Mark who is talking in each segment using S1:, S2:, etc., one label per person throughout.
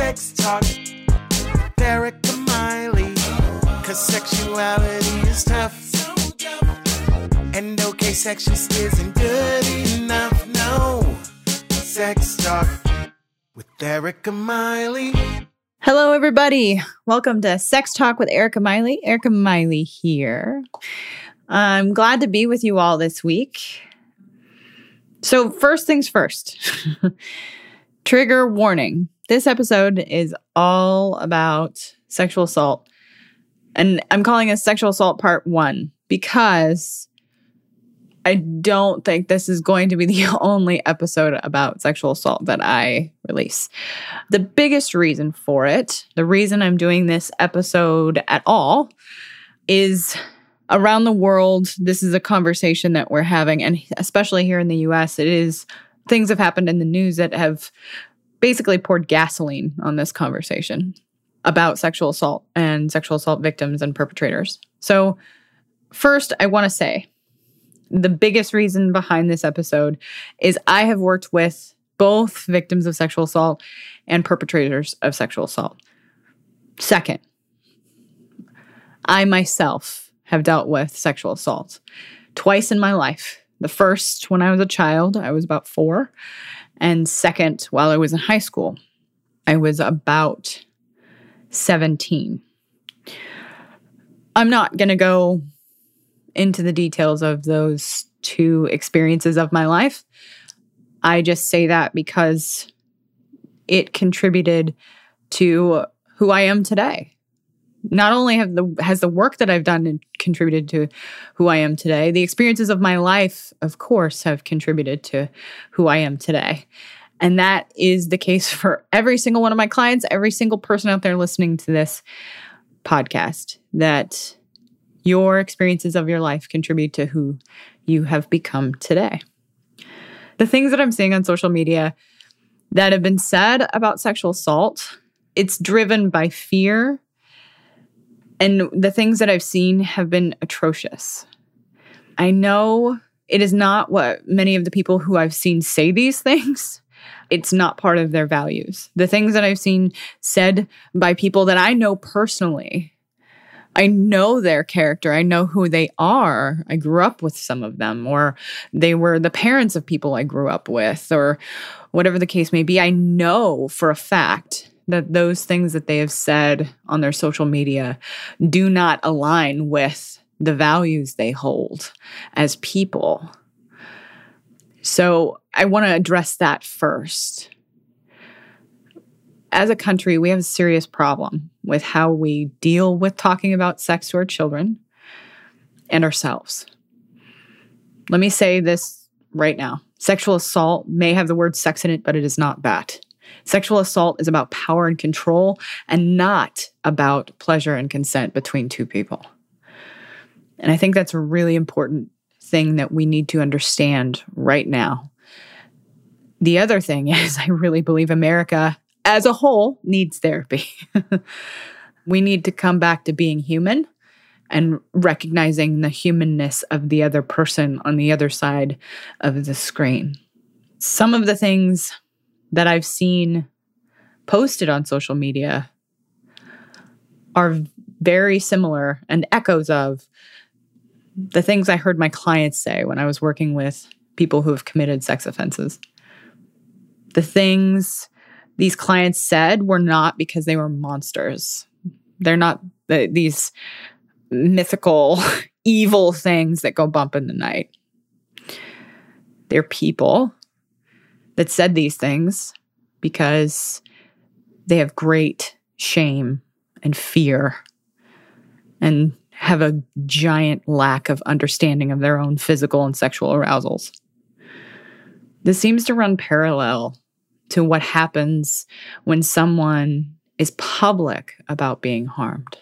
S1: Sex Talk with Erica Miley. Cause sexuality is tough. And okay, sex just isn't good enough. No. Sex Talk with Erica Miley.
S2: Hello, everybody. Welcome to Sex Talk with Erica Miley. Erica Miley here. I'm glad to be with you all this week. So, first things first trigger warning. This episode is all about sexual assault. And I'm calling it sexual assault part one because I don't think this is going to be the only episode about sexual assault that I release. The biggest reason for it, the reason I'm doing this episode at all, is around the world, this is a conversation that we're having, and especially here in the US, it is things have happened in the news that have basically poured gasoline on this conversation about sexual assault and sexual assault victims and perpetrators. So, first, I want to say the biggest reason behind this episode is I have worked with both victims of sexual assault and perpetrators of sexual assault. Second, I myself have dealt with sexual assault twice in my life. The first, when I was a child, I was about four. And second, while I was in high school, I was about 17. I'm not going to go into the details of those two experiences of my life. I just say that because it contributed to who I am today. Not only have the has the work that I've done contributed to who I am today, the experiences of my life, of course, have contributed to who I am today. And that is the case for every single one of my clients, every single person out there listening to this podcast, that your experiences of your life contribute to who you have become today. The things that I'm seeing on social media that have been said about sexual assault, it's driven by fear. And the things that I've seen have been atrocious. I know it is not what many of the people who I've seen say these things. It's not part of their values. The things that I've seen said by people that I know personally I know their character. I know who they are. I grew up with some of them, or they were the parents of people I grew up with, or whatever the case may be. I know for a fact that those things that they have said on their social media do not align with the values they hold as people. So I want to address that first as a country, we have a serious problem with how we deal with talking about sex to our children and ourselves. Let me say this right now sexual assault may have the word sex in it, but it is not that. Sexual assault is about power and control and not about pleasure and consent between two people. And I think that's a really important thing that we need to understand right now. The other thing is, I really believe America as a whole needs therapy. we need to come back to being human and recognizing the humanness of the other person on the other side of the screen. Some of the things that I've seen posted on social media are very similar and echoes of the things I heard my clients say when I was working with people who have committed sex offenses. The things these clients said were not because they were monsters. They're not the, these mythical, evil things that go bump in the night. They're people that said these things because they have great shame and fear and have a giant lack of understanding of their own physical and sexual arousals. This seems to run parallel to what happens when someone is public about being harmed.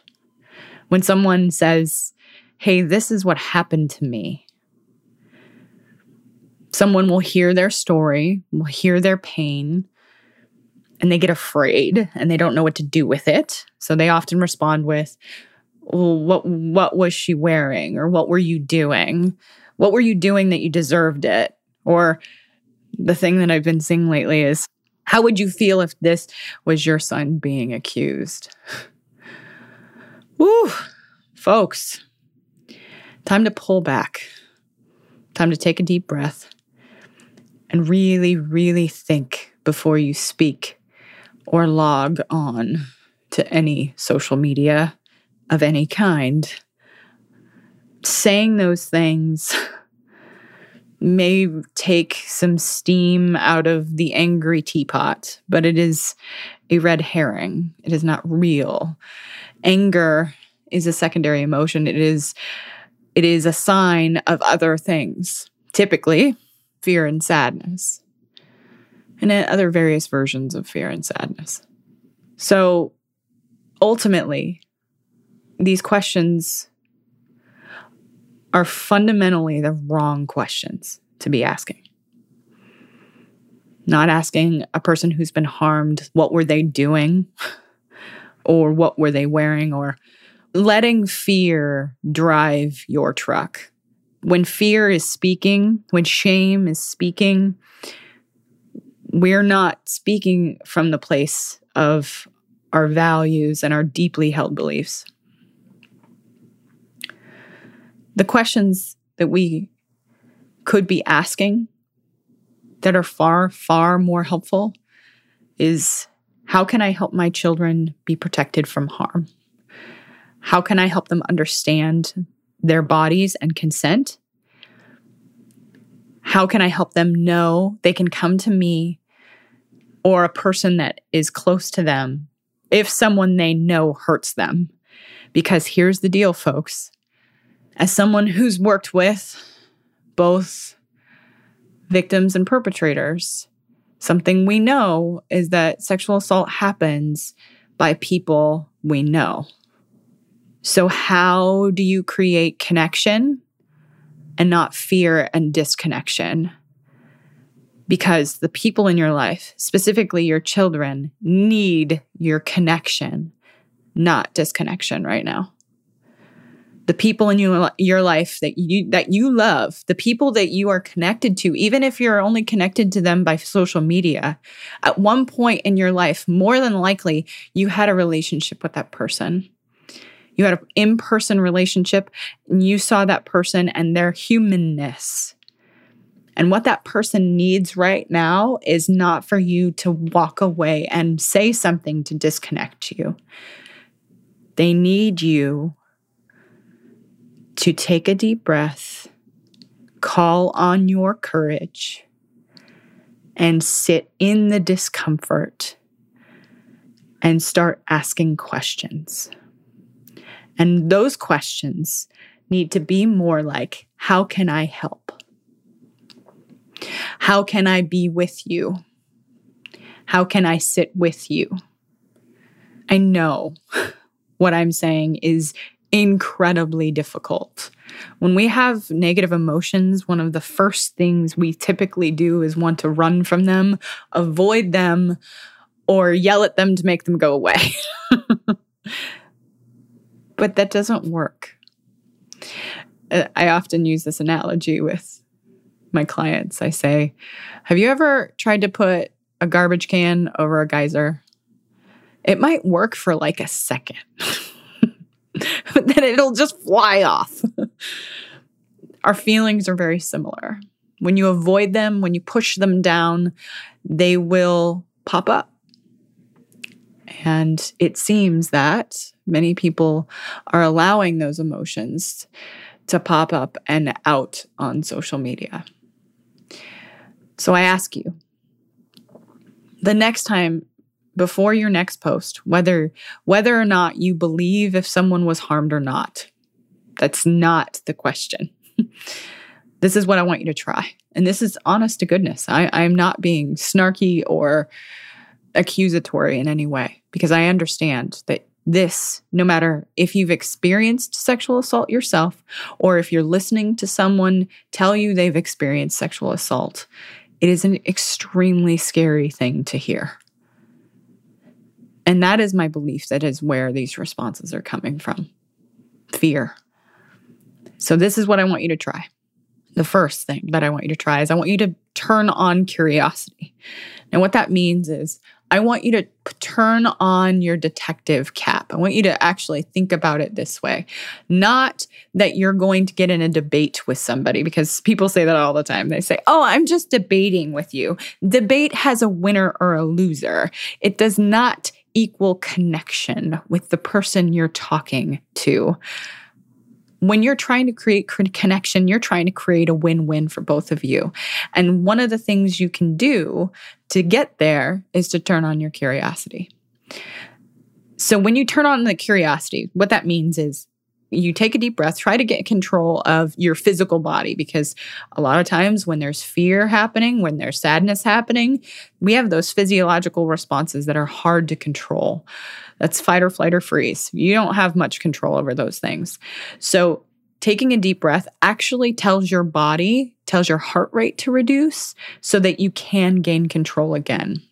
S2: When someone says, Hey, this is what happened to me. Someone will hear their story, will hear their pain, and they get afraid and they don't know what to do with it. So they often respond with, well, what what was she wearing or what were you doing? What were you doing that you deserved it? Or the thing that I've been seeing lately is How would you feel if this was your son being accused? Woo, folks, time to pull back. Time to take a deep breath and really, really think before you speak or log on to any social media of any kind. Saying those things may take some steam out of the angry teapot, but it is a red herring. It is not real. Anger is a secondary emotion. It is it is a sign of other things, typically fear and sadness, and other various versions of fear and sadness. So ultimately, these questions are fundamentally the wrong questions to be asking. Not asking a person who's been harmed, what were they doing? or what were they wearing? Or letting fear drive your truck. When fear is speaking, when shame is speaking, we're not speaking from the place of our values and our deeply held beliefs. The questions that we could be asking that are far, far more helpful is how can I help my children be protected from harm? How can I help them understand their bodies and consent? How can I help them know they can come to me or a person that is close to them if someone they know hurts them? Because here's the deal, folks. As someone who's worked with both victims and perpetrators, something we know is that sexual assault happens by people we know. So, how do you create connection and not fear and disconnection? Because the people in your life, specifically your children, need your connection, not disconnection right now. The people in your, your life that you that you love, the people that you are connected to, even if you're only connected to them by social media, at one point in your life, more than likely, you had a relationship with that person you had an in person relationship and you saw that person and their humanness. And what that person needs right now is not for you to walk away and say something to disconnect you. They need you to take a deep breath, call on your courage, and sit in the discomfort and start asking questions. And those questions need to be more like how can I help? How can I be with you? How can I sit with you? I know what I'm saying is incredibly difficult. When we have negative emotions, one of the first things we typically do is want to run from them, avoid them, or yell at them to make them go away. but that doesn't work. Uh, I often use this analogy with my clients. I say, Have you ever tried to put a garbage can over a geyser? It might work for like a second, but then it'll just fly off. Our feelings are very similar. When you avoid them, when you push them down, they will pop up. And it seems that many people are allowing those emotions to pop up and out on social media. So I ask you the next time before your next post whether whether or not you believe if someone was harmed or not that's not the question. This is what i want you to try. And this is honest to goodness. I, i'm not being snarky or accusatory in any way because i understand that this, no matter if you've experienced sexual assault yourself or if you're listening to someone tell you they've experienced sexual assault, it is an extremely scary thing to hear. And that is my belief that is where these responses are coming from fear. So, this is what I want you to try. The first thing that I want you to try is I want you to turn on curiosity. And what that means is I want you to turn on your detective cap. I want you to actually think about it this way. Not that you're going to get in a debate with somebody, because people say that all the time. They say, Oh, I'm just debating with you. Debate has a winner or a loser, it does not equal connection with the person you're talking to when you're trying to create connection, you're trying to create a win win for both of you. And one of the things you can do to get there is to turn on your curiosity. So, when you turn on the curiosity, what that means is you take a deep breath, try to get control of your physical body because a lot of times when there's fear happening, when there's sadness happening, we have those physiological responses that are hard to control. That's fight or flight or freeze. You don't have much control over those things. So, taking a deep breath actually tells your body, tells your heart rate to reduce so that you can gain control again.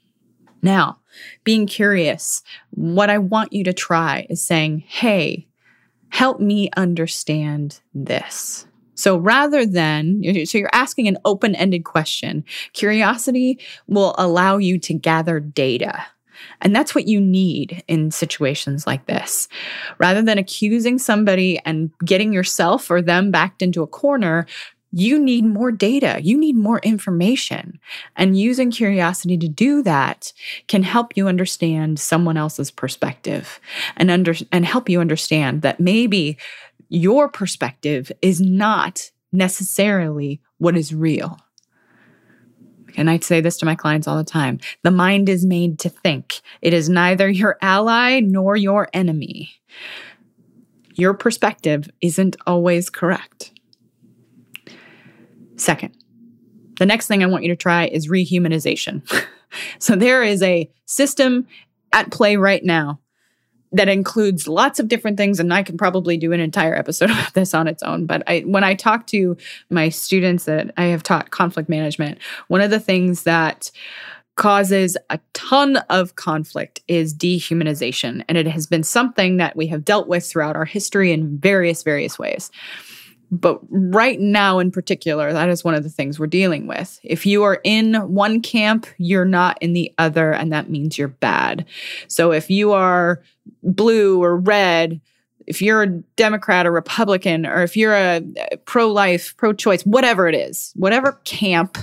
S2: Now, being curious, what I want you to try is saying, hey, help me understand this. So rather than, so you're asking an open ended question, curiosity will allow you to gather data. And that's what you need in situations like this. Rather than accusing somebody and getting yourself or them backed into a corner, you need more data, you need more information. And using curiosity to do that can help you understand someone else's perspective and under and help you understand that maybe your perspective is not necessarily what is real. And I say this to my clients all the time the mind is made to think, it is neither your ally nor your enemy. Your perspective isn't always correct. Second, the next thing I want you to try is rehumanization. so there is a system at play right now that includes lots of different things and i can probably do an entire episode about this on its own but I, when i talk to my students that i have taught conflict management one of the things that causes a ton of conflict is dehumanization and it has been something that we have dealt with throughout our history in various various ways but right now, in particular, that is one of the things we're dealing with. If you are in one camp, you're not in the other, and that means you're bad. So if you are blue or red, if you're a Democrat or Republican, or if you're a pro life, pro choice, whatever it is, whatever camp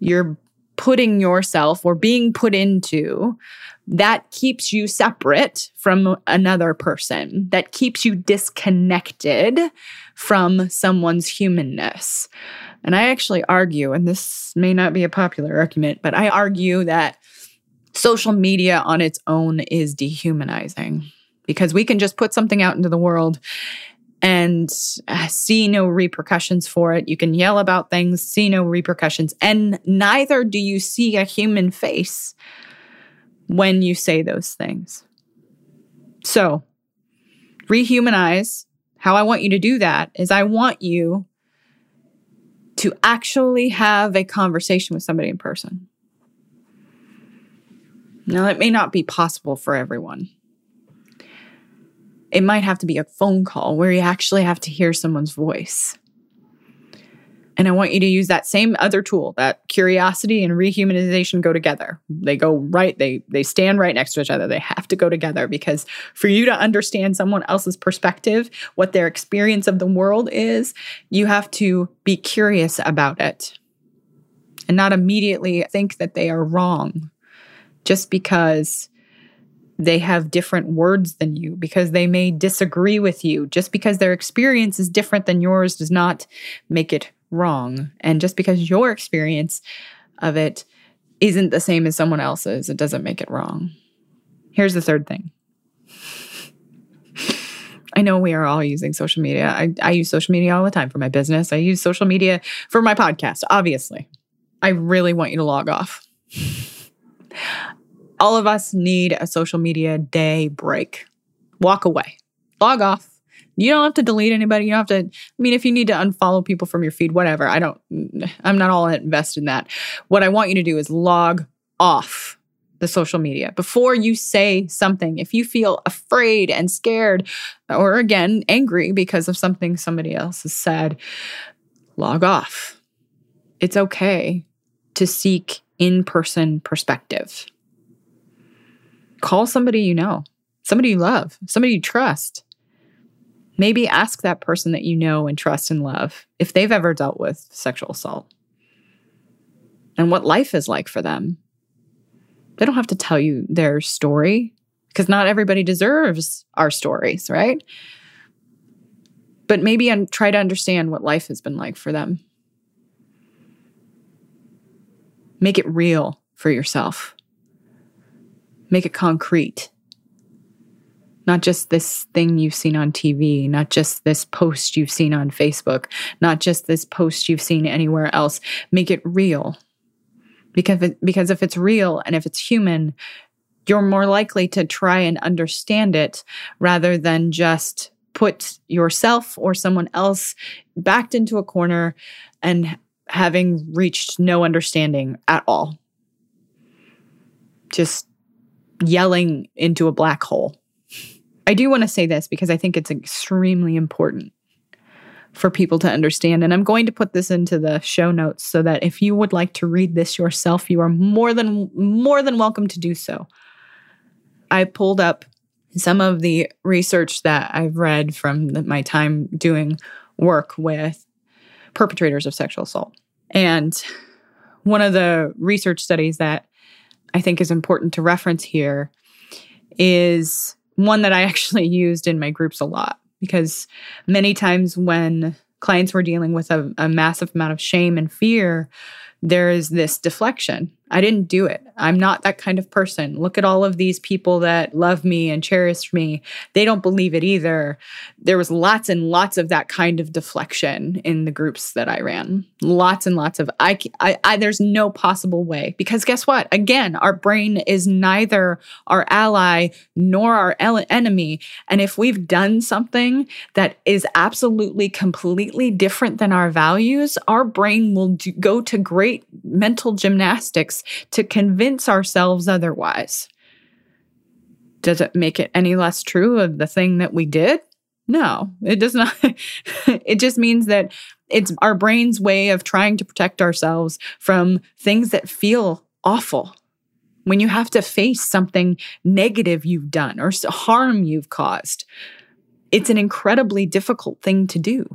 S2: you're putting yourself or being put into, that keeps you separate from another person, that keeps you disconnected from someone's humanness. And I actually argue, and this may not be a popular argument, but I argue that social media on its own is dehumanizing because we can just put something out into the world and uh, see no repercussions for it. You can yell about things, see no repercussions, and neither do you see a human face when you say those things. So, rehumanize. How I want you to do that is I want you to actually have a conversation with somebody in person. Now, it may not be possible for everyone. It might have to be a phone call where you actually have to hear someone's voice. And I want you to use that same other tool, that curiosity and rehumanization go together. They go right, they they stand right next to each other. They have to go together because for you to understand someone else's perspective, what their experience of the world is, you have to be curious about it and not immediately think that they are wrong just because they have different words than you because they may disagree with you. Just because their experience is different than yours does not make it wrong. And just because your experience of it isn't the same as someone else's, it doesn't make it wrong. Here's the third thing. I know we are all using social media. I, I use social media all the time for my business. I use social media for my podcast, obviously. I really want you to log off. All of us need a social media day break. Walk away, log off, you don't have to delete anybody. You don't have to, I mean, if you need to unfollow people from your feed, whatever. I don't, I'm not all invested in that. What I want you to do is log off the social media before you say something. If you feel afraid and scared, or again, angry because of something somebody else has said, log off. it's okay to seek in person perspective. Call somebody you know, somebody you love, somebody you trust. Maybe ask that person that you know and trust and love if they've ever dealt with sexual assault and what life is like for them. They don't have to tell you their story because not everybody deserves our stories, right? But maybe and try to understand what life has been like for them. Make it real for yourself. Make it concrete. Not just this thing you've seen on TV, not just this post you've seen on Facebook, not just this post you've seen anywhere else. Make it real. Because, it, because if it's real and if it's human, you're more likely to try and understand it rather than just put yourself or someone else backed into a corner and having reached no understanding at all. Just yelling into a black hole. I do want to say this because I think it's extremely important for people to understand. And I'm going to put this into the show notes so that if you would like to read this yourself, you are more than more than welcome to do so. I pulled up some of the research that I've read from the, my time doing work with perpetrators of sexual assault. And one of the research studies that I think is important to reference here is one that I actually used in my groups a lot because many times when clients were dealing with a, a massive amount of shame and fear, there is this deflection I didn't do it. I'm not that kind of person. Look at all of these people that love me and cherish me. They don't believe it either. There was lots and lots of that kind of deflection in the groups that I ran. Lots and lots of I, I, I there's no possible way because guess what? Again, our brain is neither our ally nor our enemy. And if we've done something that is absolutely completely different than our values, our brain will do, go to great mental gymnastics to convince ourselves otherwise. Does it make it any less true of the thing that we did? No, it does not. it just means that it's our brain's way of trying to protect ourselves from things that feel awful. When you have to face something negative you've done or harm you've caused, it's an incredibly difficult thing to do.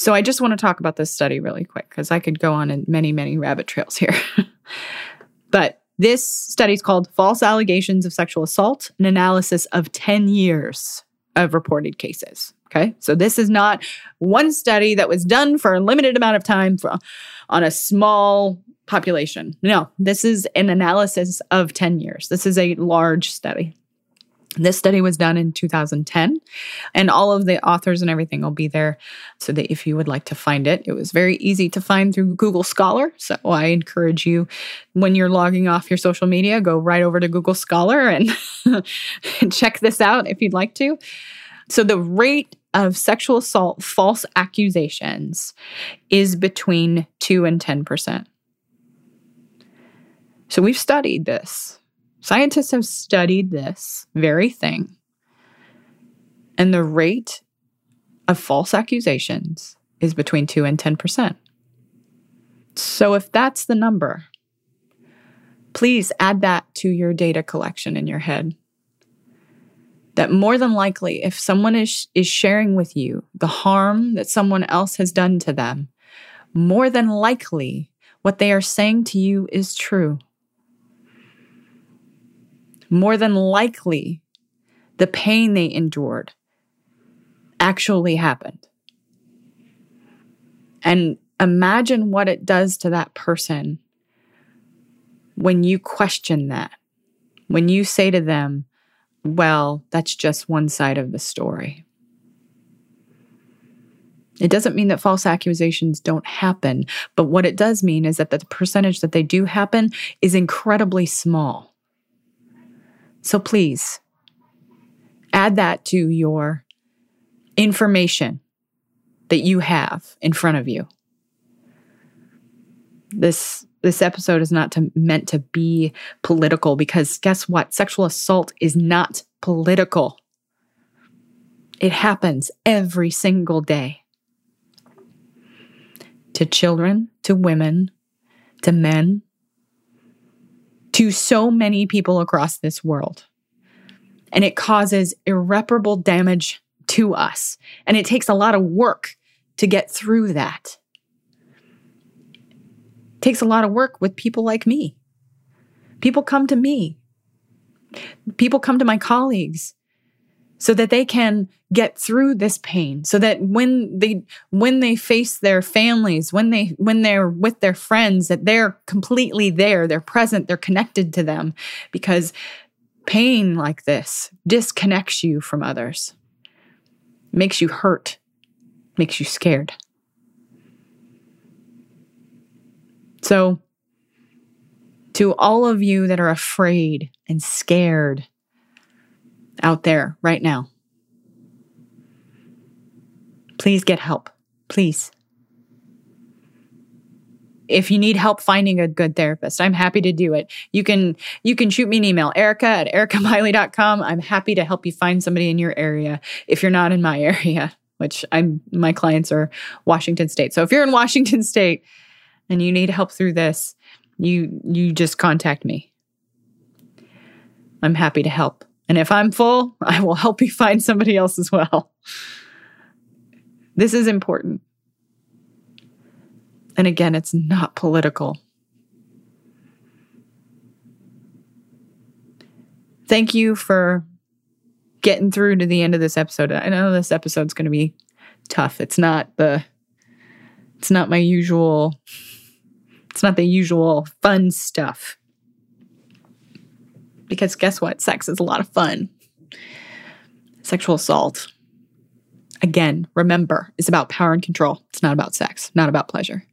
S2: So I just want to talk about this study really quick because I could go on in many, many rabbit trails here. but this study is called False Allegations of Sexual Assault, an analysis of 10 years of reported cases. Okay. So this is not one study that was done for a limited amount of time for, on a small population. No, this is an analysis of 10 years. This is a large study. This study was done in 2010, and all of the authors and everything will be there so that if you would like to find it, it was very easy to find through Google Scholar. So I encourage you, when you're logging off your social media, go right over to Google Scholar and check this out if you'd like to. So the rate of sexual assault false accusations is between 2 and 10%. So we've studied this. Scientists have studied this very thing. And the rate of false accusations is between 2 and 10%. So if that's the number, please add that to your data collection in your head. That more than likely, if someone is, is sharing with you the harm that someone else has done to them, more than likely what they are saying to you is true more than likely the pain they endured actually happened. And imagine what it does to that person when you question that, when you say to them, well, that's just one side of the story. It doesn't mean that false accusations don't happen, but what it does mean is that the percentage that they do happen is incredibly small. So please add that to your information that you have in front of you. This this episode is not to, meant to be political because guess what? Sexual assault is not political. It happens every single day. to children, to women, to men, to so many people across this world. And it causes irreparable damage to us. And it takes a lot of work to get through that. It takes a lot of work with people like me. People come to me. People come to my colleagues so that they can get through this pain. So that when they when they face their families when they when they're with their friends that they're completely there they're present they're connected to them. Because pain like this disconnects you from others. Makes you hurt. Makes you scared. So to all of you that are afraid and scared out there right now. Please get help. Please. If you need help finding a good therapist, I'm happy to do it. You can you can shoot me an email, Erica at ericamiley.com. I'm happy to help you find somebody in your area if you're not in my area, which I'm my clients are Washington State. So if you're in Washington State and you need help through this, you you just contact me. I'm happy to help. And if I'm full, I will help you find somebody else as well. This is important. And again, it's not political. Thank you for getting through to the end of this episode. I know this episode's going to be tough. It's not the it's not my usual it's not the usual fun stuff. Because guess what? Sex is a lot of fun. Sexual assault, again, remember, is about power and control. It's not about sex, not about pleasure.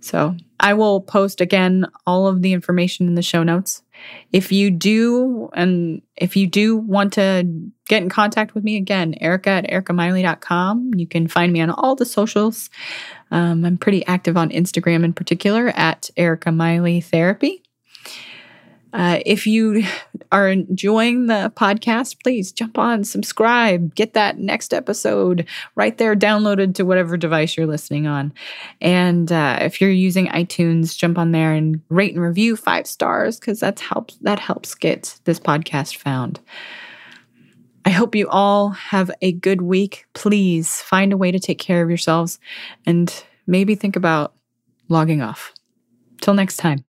S2: So I will post again all of the information in the show notes. If you do, and if you do want to get in contact with me again, Erica at ericamiley.com. You can find me on all the socials. Um, I'm pretty active on Instagram in particular at Erica Miley Therapy. Uh, if you are enjoying the podcast, please jump on, subscribe, get that next episode right there downloaded to whatever device you're listening on. And uh, if you're using iTunes, jump on there and rate and review five stars because that's helps that helps get this podcast found. I hope you all have a good week. Please find a way to take care of yourselves and maybe think about logging off. Till next time.